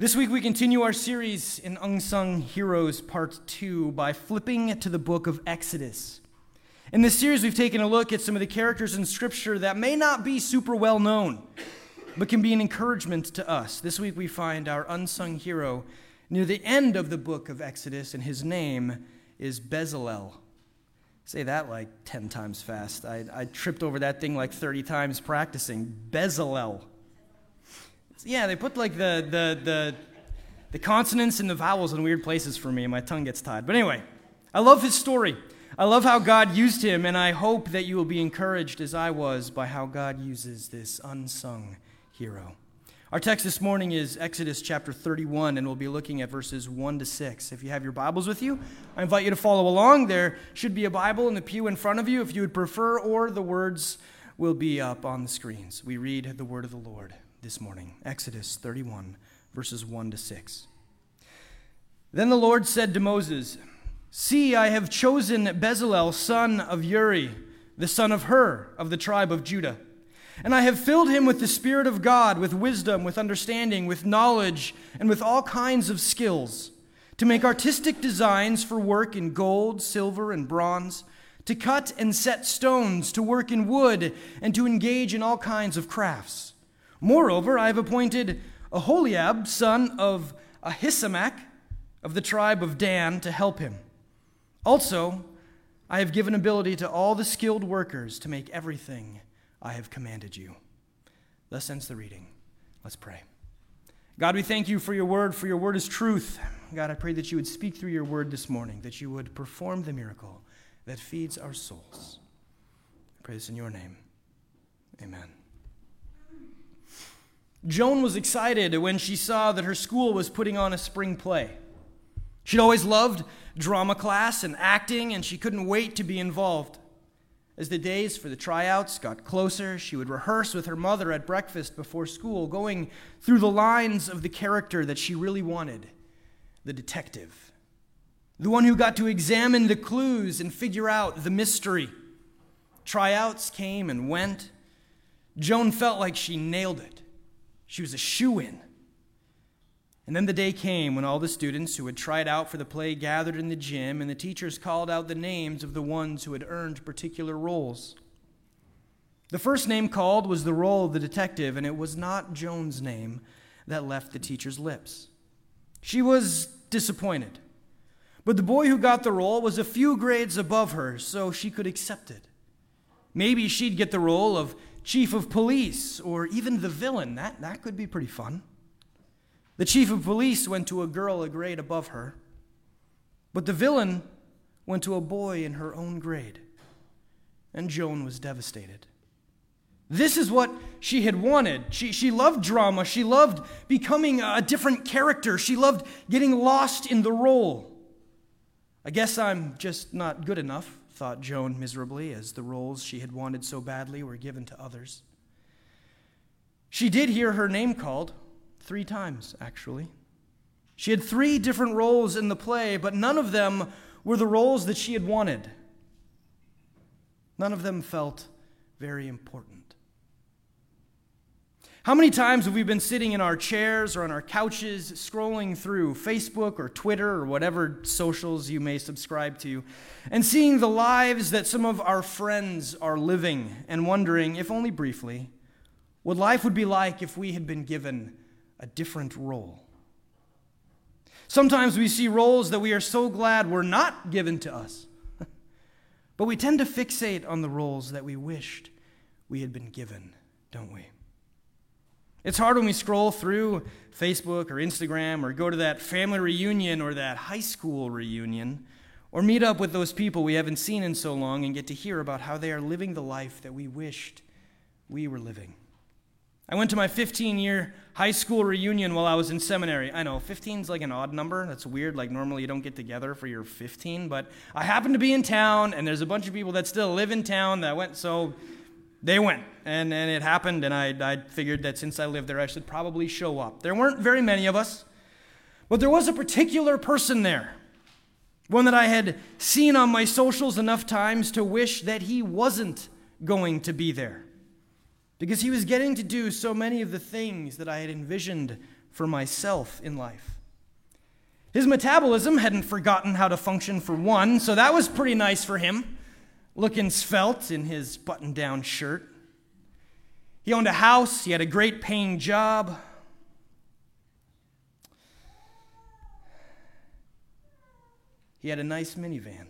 This week we continue our series in Unsung Heroes Part 2 by flipping to the book of Exodus. In this series, we've taken a look at some of the characters in Scripture that may not be super well known, but can be an encouragement to us. This week we find our unsung hero near the end of the book of Exodus, and his name is Bezalel. Say that like 10 times fast. I, I tripped over that thing like 30 times practicing. Bezalel. Yeah, they put like the, the, the, the consonants and the vowels in weird places for me, and my tongue gets tied. But anyway, I love his story. I love how God used him, and I hope that you will be encouraged as I was by how God uses this unsung hero. Our text this morning is Exodus chapter 31, and we'll be looking at verses 1 to 6. If you have your Bibles with you, I invite you to follow along. There should be a Bible in the pew in front of you if you would prefer, or the words will be up on the screens. We read the word of the Lord this morning Exodus 31, verses 1 to 6. Then the Lord said to Moses, See, I have chosen Bezalel, son of Uri, the son of Hur, of the tribe of Judah. And I have filled him with the Spirit of God, with wisdom, with understanding, with knowledge, and with all kinds of skills, to make artistic designs for work in gold, silver, and bronze, to cut and set stones, to work in wood, and to engage in all kinds of crafts. Moreover, I have appointed Aholiab, son of Ahisamach, of the tribe of Dan, to help him. Also, I have given ability to all the skilled workers to make everything I have commanded you. Thus ends the reading. Let's pray. God, we thank you for your word, for your word is truth. God, I pray that you would speak through your word this morning, that you would perform the miracle that feeds our souls. I pray this in your name. Amen. Joan was excited when she saw that her school was putting on a spring play. She'd always loved drama class and acting, and she couldn't wait to be involved. As the days for the tryouts got closer, she would rehearse with her mother at breakfast before school, going through the lines of the character that she really wanted the detective, the one who got to examine the clues and figure out the mystery. Tryouts came and went. Joan felt like she nailed it. She was a shoe in. And then the day came when all the students who had tried out for the play gathered in the gym, and the teachers called out the names of the ones who had earned particular roles. The first name called was the role of the detective, and it was not Joan's name that left the teacher's lips. She was disappointed. But the boy who got the role was a few grades above her, so she could accept it. Maybe she'd get the role of chief of police or even the villain. That, that could be pretty fun. The chief of police went to a girl a grade above her, but the villain went to a boy in her own grade. And Joan was devastated. This is what she had wanted. She, she loved drama. She loved becoming a different character. She loved getting lost in the role. I guess I'm just not good enough thought Joan miserably as the roles she had wanted so badly were given to others. She did hear her name called three times, actually. She had three different roles in the play, but none of them were the roles that she had wanted. None of them felt very important. How many times have we been sitting in our chairs or on our couches scrolling through Facebook or Twitter or whatever socials you may subscribe to and seeing the lives that some of our friends are living and wondering, if only briefly, what life would be like if we had been given a different role? Sometimes we see roles that we are so glad were not given to us, but we tend to fixate on the roles that we wished we had been given, don't we? It's hard when we scroll through Facebook or Instagram or go to that family reunion or that high school reunion or meet up with those people we haven't seen in so long and get to hear about how they are living the life that we wished we were living. I went to my 15 year high school reunion while I was in seminary. I know 15 is like an odd number. That's weird. Like normally you don't get together for your 15, but I happened to be in town and there's a bunch of people that still live in town that went so they went, and, and it happened, and I, I figured that since I lived there, I should probably show up. There weren't very many of us, but there was a particular person there, one that I had seen on my socials enough times to wish that he wasn't going to be there, because he was getting to do so many of the things that I had envisioned for myself in life. His metabolism hadn't forgotten how to function for one, so that was pretty nice for him, looking svelte in his button down shirt. He owned a house, he had a great paying job. He had a nice minivan.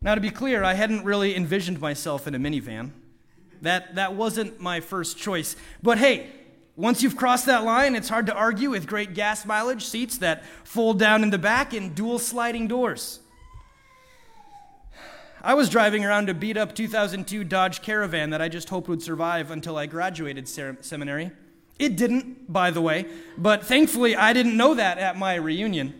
Now, to be clear, I hadn't really envisioned myself in a minivan. That, that wasn't my first choice. But hey, once you've crossed that line, it's hard to argue with great gas mileage, seats that fold down in the back, and dual sliding doors. I was driving around a beat up 2002 Dodge Caravan that I just hoped would survive until I graduated seminary. It didn't, by the way, but thankfully I didn't know that at my reunion.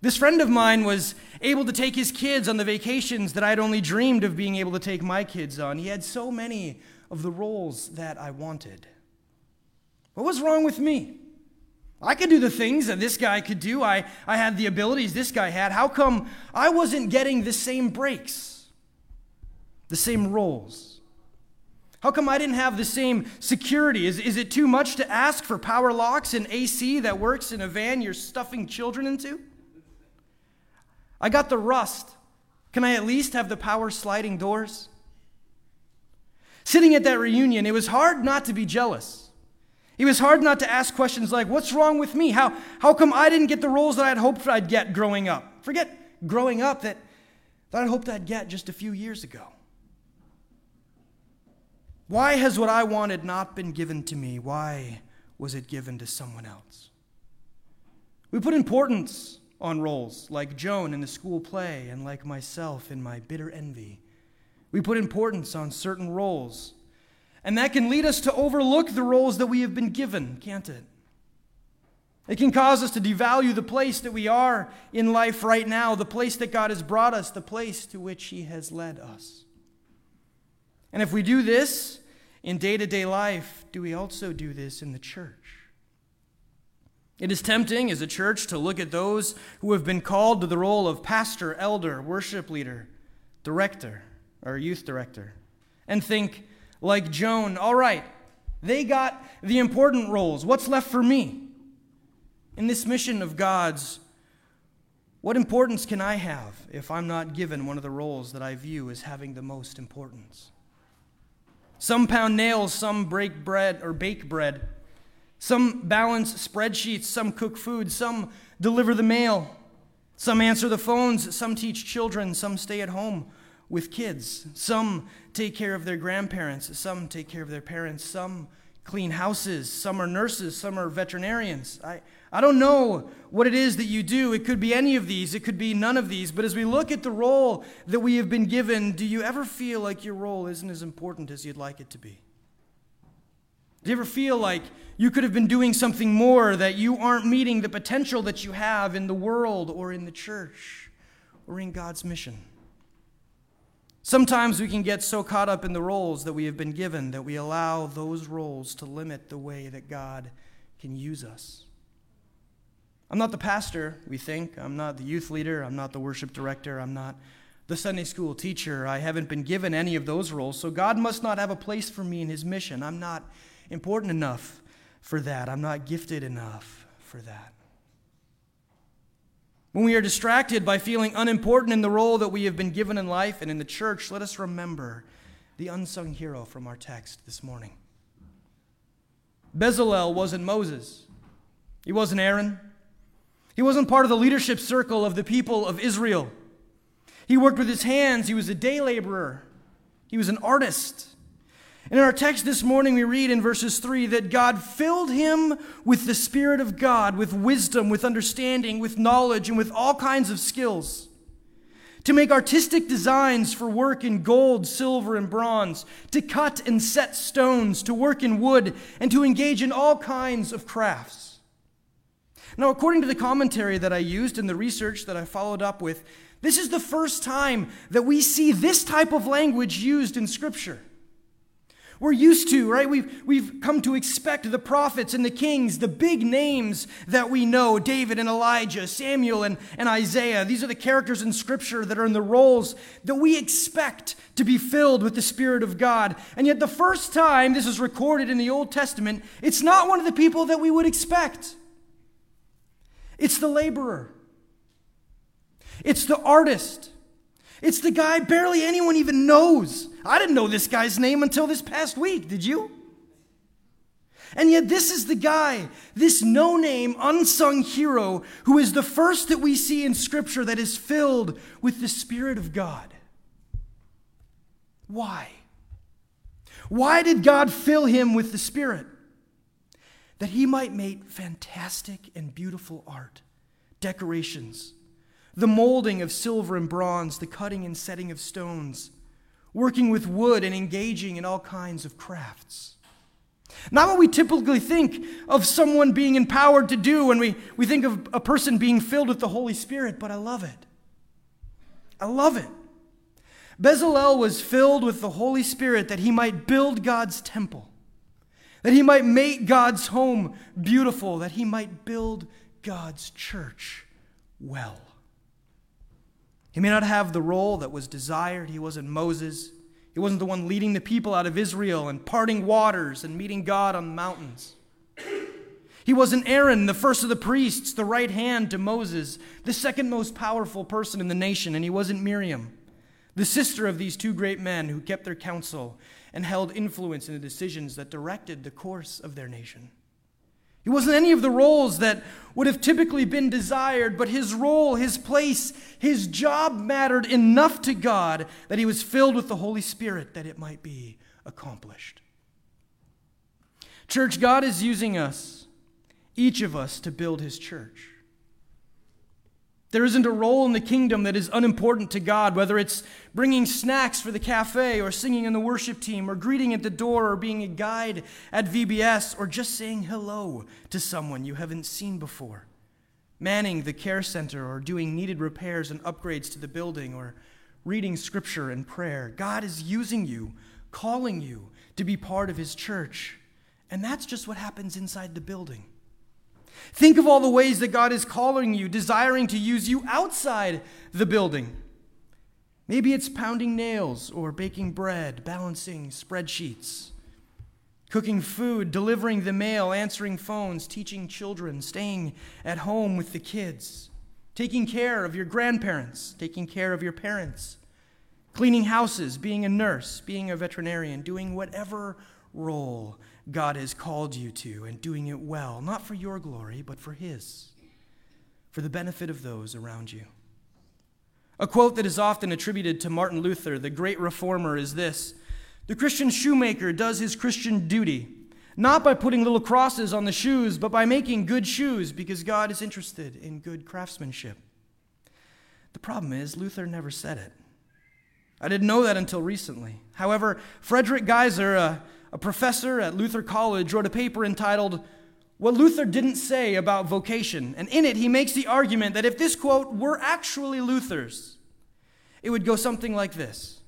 This friend of mine was able to take his kids on the vacations that I'd only dreamed of being able to take my kids on. He had so many of the roles that I wanted. What was wrong with me? I could do the things that this guy could do. I, I had the abilities this guy had. How come I wasn't getting the same breaks, the same roles? How come I didn't have the same security? Is, is it too much to ask for power locks and AC that works in a van you're stuffing children into? I got the rust. Can I at least have the power sliding doors? Sitting at that reunion, it was hard not to be jealous. It was hard not to ask questions like, What's wrong with me? How, how come I didn't get the roles that I'd hoped I'd get growing up? Forget growing up that, that I'd hoped I'd get just a few years ago. Why has what I wanted not been given to me? Why was it given to someone else? We put importance on roles, like Joan in the school play and like myself in my bitter envy. We put importance on certain roles and that can lead us to overlook the roles that we have been given, can't it? It can cause us to devalue the place that we are in life right now, the place that God has brought us, the place to which He has led us. And if we do this in day to day life, do we also do this in the church? It is tempting as a church to look at those who have been called to the role of pastor, elder, worship leader, director, or youth director, and think, like Joan, all right, they got the important roles. What's left for me? In this mission of God's, what importance can I have if I'm not given one of the roles that I view as having the most importance? Some pound nails, some break bread or bake bread. Some balance spreadsheets, some cook food, some deliver the mail. Some answer the phones, some teach children, some stay at home with kids. Some take care of their grandparents, some take care of their parents, some clean houses, some are nurses, some are veterinarians. I, I don't know what it is that you do. It could be any of these, it could be none of these. But as we look at the role that we have been given, do you ever feel like your role isn't as important as you'd like it to be? Do you ever feel like you could have been doing something more, that you aren't meeting the potential that you have in the world or in the church or in God's mission? Sometimes we can get so caught up in the roles that we have been given that we allow those roles to limit the way that God can use us. I'm not the pastor, we think. I'm not the youth leader. I'm not the worship director. I'm not the Sunday school teacher. I haven't been given any of those roles. So God must not have a place for me in his mission. I'm not important enough for that. I'm not gifted enough for that. When we are distracted by feeling unimportant in the role that we have been given in life and in the church, let us remember the unsung hero from our text this morning. Bezalel wasn't Moses, he wasn't Aaron, he wasn't part of the leadership circle of the people of Israel. He worked with his hands, he was a day laborer, he was an artist. And in our text this morning, we read in verses 3 that God filled him with the Spirit of God, with wisdom, with understanding, with knowledge, and with all kinds of skills. To make artistic designs for work in gold, silver, and bronze, to cut and set stones, to work in wood, and to engage in all kinds of crafts. Now, according to the commentary that I used and the research that I followed up with, this is the first time that we see this type of language used in Scripture. We're used to, right? We've, we've come to expect the prophets and the kings, the big names that we know David and Elijah, Samuel and, and Isaiah. These are the characters in Scripture that are in the roles that we expect to be filled with the Spirit of God. And yet, the first time this is recorded in the Old Testament, it's not one of the people that we would expect. It's the laborer, it's the artist, it's the guy barely anyone even knows. I didn't know this guy's name until this past week, did you? And yet, this is the guy, this no name, unsung hero, who is the first that we see in Scripture that is filled with the Spirit of God. Why? Why did God fill him with the Spirit? That he might make fantastic and beautiful art, decorations, the molding of silver and bronze, the cutting and setting of stones working with wood and engaging in all kinds of crafts. Not what we typically think of someone being empowered to do when we, we think of a person being filled with the Holy Spirit, but I love it. I love it. Bezalel was filled with the Holy Spirit that he might build God's temple, that he might make God's home beautiful, that he might build God's church well. He may not have the role that was desired. He wasn't Moses. He wasn't the one leading the people out of Israel and parting waters and meeting God on the mountains. He wasn't Aaron, the first of the priests, the right hand to Moses, the second most powerful person in the nation. And he wasn't Miriam, the sister of these two great men who kept their counsel and held influence in the decisions that directed the course of their nation. He wasn't any of the roles that would have typically been desired, but his role, his place, his job mattered enough to God that he was filled with the Holy Spirit that it might be accomplished. Church, God is using us, each of us, to build his church. There isn't a role in the kingdom that is unimportant to God, whether it's bringing snacks for the cafe, or singing in the worship team, or greeting at the door, or being a guide at VBS, or just saying hello to someone you haven't seen before, manning the care center, or doing needed repairs and upgrades to the building, or reading scripture and prayer. God is using you, calling you to be part of His church. And that's just what happens inside the building. Think of all the ways that God is calling you, desiring to use you outside the building. Maybe it's pounding nails or baking bread, balancing spreadsheets, cooking food, delivering the mail, answering phones, teaching children, staying at home with the kids, taking care of your grandparents, taking care of your parents, cleaning houses, being a nurse, being a veterinarian, doing whatever role God has called you to and doing it well, not for your glory, but for His, for the benefit of those around you. A quote that is often attributed to Martin Luther, the great reformer, is this The Christian shoemaker does his Christian duty, not by putting little crosses on the shoes, but by making good shoes because God is interested in good craftsmanship. The problem is, Luther never said it. I didn't know that until recently. However, Frederick Gaiser, a a professor at Luther College wrote a paper entitled What Luther Didn't Say About Vocation. And in it, he makes the argument that if this quote were actually Luther's, it would go something like this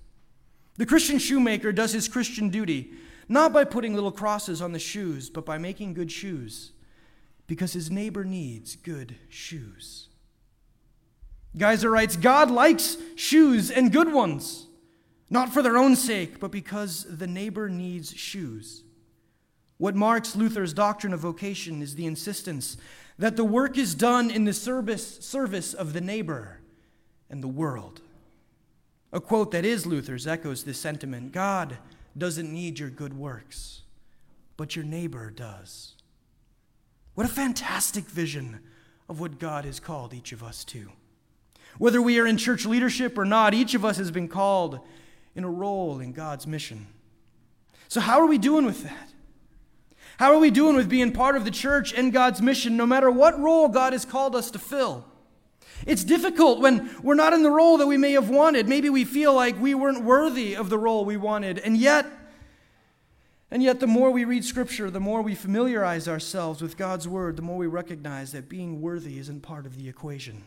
The Christian shoemaker does his Christian duty not by putting little crosses on the shoes, but by making good shoes, because his neighbor needs good shoes. Gaiser writes God likes shoes and good ones not for their own sake, but because the neighbor needs shoes. What marks Luther's doctrine of vocation is the insistence that the work is done in the service, service of the neighbor and the world. A quote that is Luther's echoes this sentiment God doesn't need your good works, but your neighbor does. What a fantastic vision of what God has called each of us to. Whether we are in church leadership or not, each of us has been called in a role in God's mission. So, how are we doing with that? How are we doing with being part of the church and God's mission, no matter what role God has called us to fill? It's difficult when we're not in the role that we may have wanted. Maybe we feel like we weren't worthy of the role we wanted. And yet, and yet, the more we read Scripture, the more we familiarize ourselves with God's Word, the more we recognize that being worthy isn't part of the equation.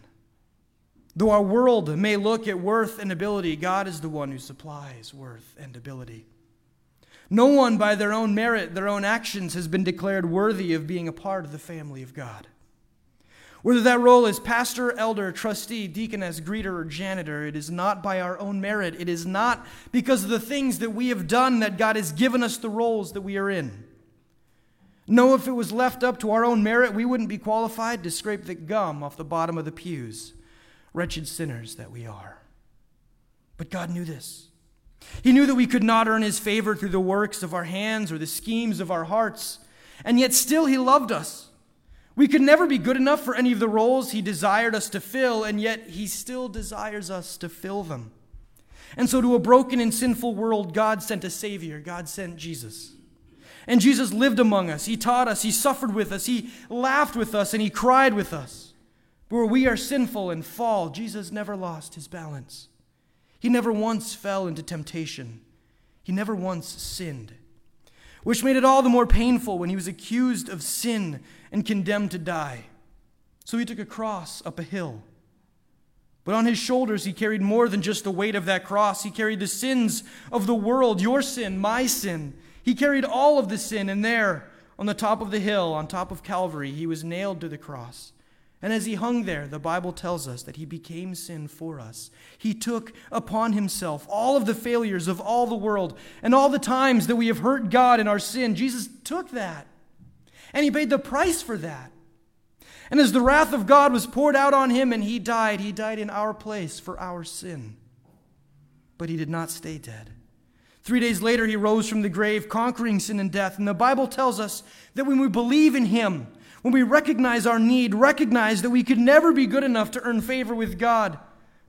Though our world may look at worth and ability, God is the one who supplies worth and ability. No one, by their own merit, their own actions, has been declared worthy of being a part of the family of God. Whether that role is pastor, elder, trustee, deaconess, greeter, or janitor, it is not by our own merit. It is not because of the things that we have done that God has given us the roles that we are in. No, if it was left up to our own merit, we wouldn't be qualified to scrape the gum off the bottom of the pews, wretched sinners that we are. But God knew this. He knew that we could not earn His favor through the works of our hands or the schemes of our hearts, and yet still He loved us. We could never be good enough for any of the roles He desired us to fill, and yet He still desires us to fill them. And so, to a broken and sinful world, God sent a Savior. God sent Jesus. And Jesus lived among us. He taught us. He suffered with us. He laughed with us. And He cried with us. Where we are sinful and fall, Jesus never lost His balance. He never once fell into temptation. He never once sinned, which made it all the more painful when he was accused of sin and condemned to die. So he took a cross up a hill. But on his shoulders, he carried more than just the weight of that cross. He carried the sins of the world, your sin, my sin. He carried all of the sin, and there, on the top of the hill, on top of Calvary, he was nailed to the cross. And as he hung there, the Bible tells us that he became sin for us. He took upon himself all of the failures of all the world and all the times that we have hurt God in our sin. Jesus took that. And he paid the price for that. And as the wrath of God was poured out on him and he died, he died in our place for our sin. But he did not stay dead. Three days later, he rose from the grave, conquering sin and death. And the Bible tells us that when we believe in him, when we recognize our need, recognize that we could never be good enough to earn favor with God,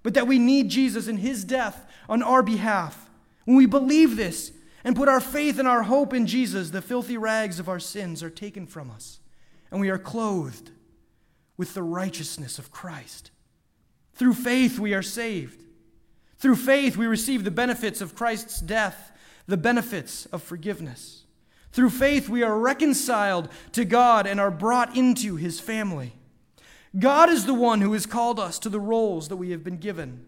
but that we need Jesus and his death on our behalf. When we believe this and put our faith and our hope in Jesus, the filthy rags of our sins are taken from us, and we are clothed with the righteousness of Christ. Through faith, we are saved. Through faith, we receive the benefits of Christ's death, the benefits of forgiveness. Through faith, we are reconciled to God and are brought into his family. God is the one who has called us to the roles that we have been given,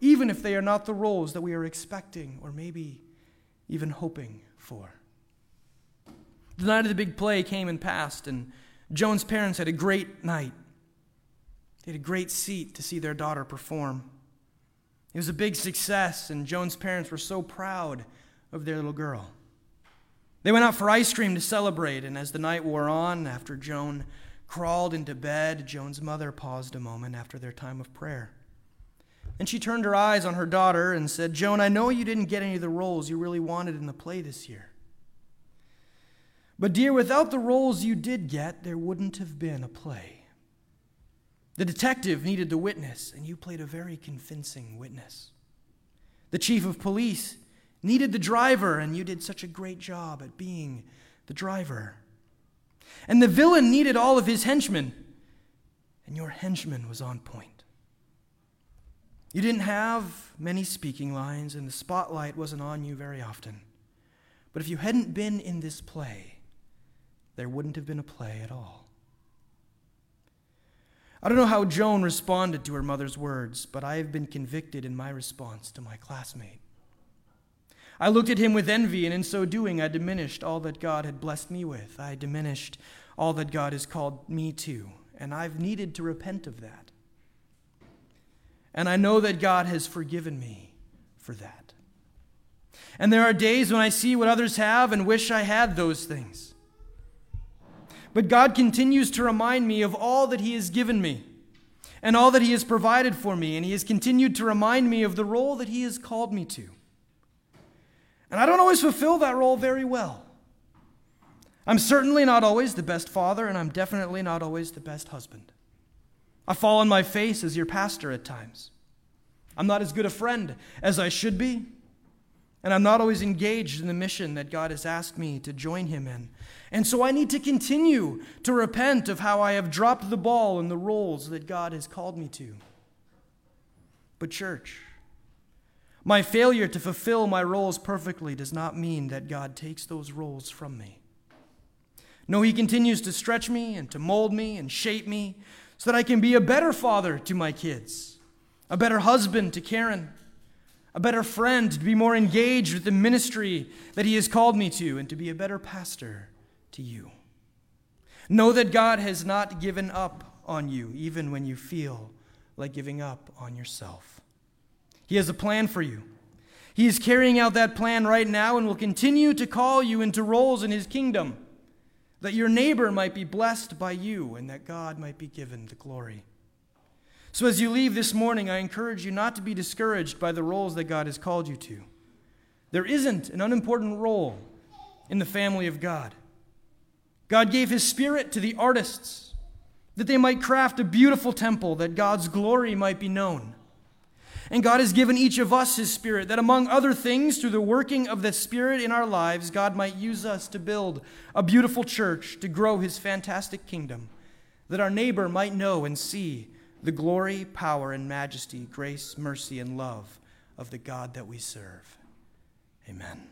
even if they are not the roles that we are expecting or maybe even hoping for. The night of the big play came and passed, and Joan's parents had a great night. They had a great seat to see their daughter perform. It was a big success, and Joan's parents were so proud of their little girl. They went out for ice cream to celebrate, and as the night wore on, after Joan crawled into bed, Joan's mother paused a moment after their time of prayer. And she turned her eyes on her daughter and said, Joan, I know you didn't get any of the roles you really wanted in the play this year. But, dear, without the roles you did get, there wouldn't have been a play. The detective needed the witness, and you played a very convincing witness. The chief of police needed the driver, and you did such a great job at being the driver. And the villain needed all of his henchmen, and your henchman was on point. You didn't have many speaking lines, and the spotlight wasn't on you very often. But if you hadn't been in this play, there wouldn't have been a play at all. I don't know how Joan responded to her mother's words, but I have been convicted in my response to my classmate. I looked at him with envy, and in so doing, I diminished all that God had blessed me with. I diminished all that God has called me to, and I've needed to repent of that. And I know that God has forgiven me for that. And there are days when I see what others have and wish I had those things. But God continues to remind me of all that He has given me and all that He has provided for me, and He has continued to remind me of the role that He has called me to. And I don't always fulfill that role very well. I'm certainly not always the best father, and I'm definitely not always the best husband. I fall on my face as your pastor at times. I'm not as good a friend as I should be, and I'm not always engaged in the mission that God has asked me to join Him in. And so I need to continue to repent of how I have dropped the ball in the roles that God has called me to. But, church, my failure to fulfill my roles perfectly does not mean that God takes those roles from me. No, He continues to stretch me and to mold me and shape me so that I can be a better father to my kids, a better husband to Karen, a better friend, to be more engaged with the ministry that He has called me to, and to be a better pastor to you. Know that God has not given up on you, even when you feel like giving up on yourself. He has a plan for you. He is carrying out that plan right now and will continue to call you into roles in His kingdom, that your neighbor might be blessed by you and that God might be given the glory. So, as you leave this morning, I encourage you not to be discouraged by the roles that God has called you to. There isn't an unimportant role in the family of God. God gave His Spirit to the artists that they might craft a beautiful temple, that God's glory might be known. And God has given each of us His Spirit, that among other things, through the working of the Spirit in our lives, God might use us to build a beautiful church, to grow His fantastic kingdom, that our neighbor might know and see the glory, power, and majesty, grace, mercy, and love of the God that we serve. Amen.